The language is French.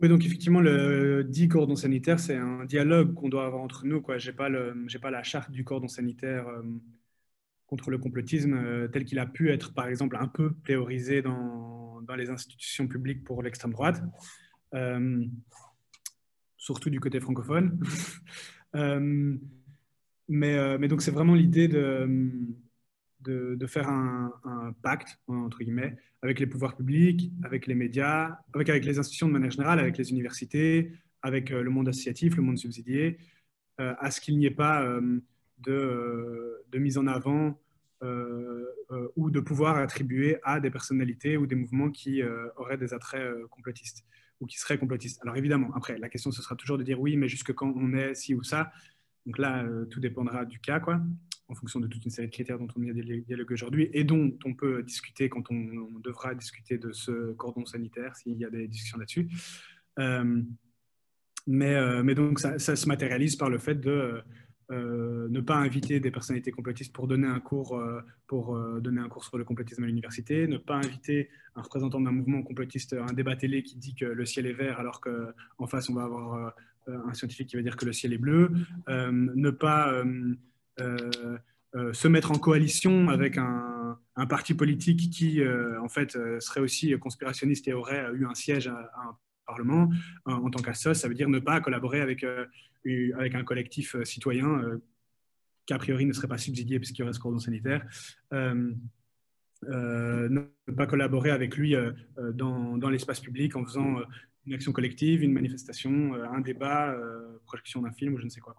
Oui, donc effectivement, le dit cordon sanitaire, c'est un dialogue qu'on doit avoir entre nous. Je n'ai pas, pas, la charte du cordon sanitaire euh, contre le complotisme euh, tel qu'il a pu être, par exemple, un peu théorisé dans, les institutions publiques pour l'extrême droite, euh, surtout du côté francophone. mais, donc, c'est vraiment l'idée de de, faire un, pacte, entre guillemets, avec les pouvoirs publics, avec les médias, avec, les institutions de manière générale, avec les universités, avec euh, le monde associatif, le monde subsidié, euh, à ce qu'il n'y ait pas euh, de, mise en avant ou de pouvoir attribuer à des personnalités ou des mouvements qui auraient des attraits complotistes ou qui seraient complotistes. Alors évidemment, après, la question, ce sera toujours de dire oui, mais jusque quand on est ci ou ça. Donc là, tout dépendra du cas, quoi en fonction de toute une série de critères dont on dialogue aujourd'hui et dont on peut discuter quand on, devra discuter de ce cordon sanitaire, s'il y a des discussions là-dessus. Euh, mais, euh, mais, donc, ça, se matérialise par le fait de euh, ne pas inviter des personnalités complotistes pour donner un cours, pour, donner un cours sur le complotisme à l'université, ne pas inviter un représentant d'un mouvement complotiste à un débat télé qui dit que le ciel est vert alors qu'en face, on va avoir un scientifique qui va dire que le ciel est bleu, ne pas se mettre en coalition avec un, parti politique qui, euh, en fait, serait aussi conspirationniste et aurait eu un siège à, un Parlement en, tant qu'assos, ça veut dire ne pas collaborer avec, avec un collectif citoyen qui a priori ne serait pas subsidié puisqu'il y aurait ce cordon sanitaire. ne pas collaborer avec lui dans, dans l'espace public en faisant une action collective, une manifestation, un débat, projection d'un film ou je ne sais quoi.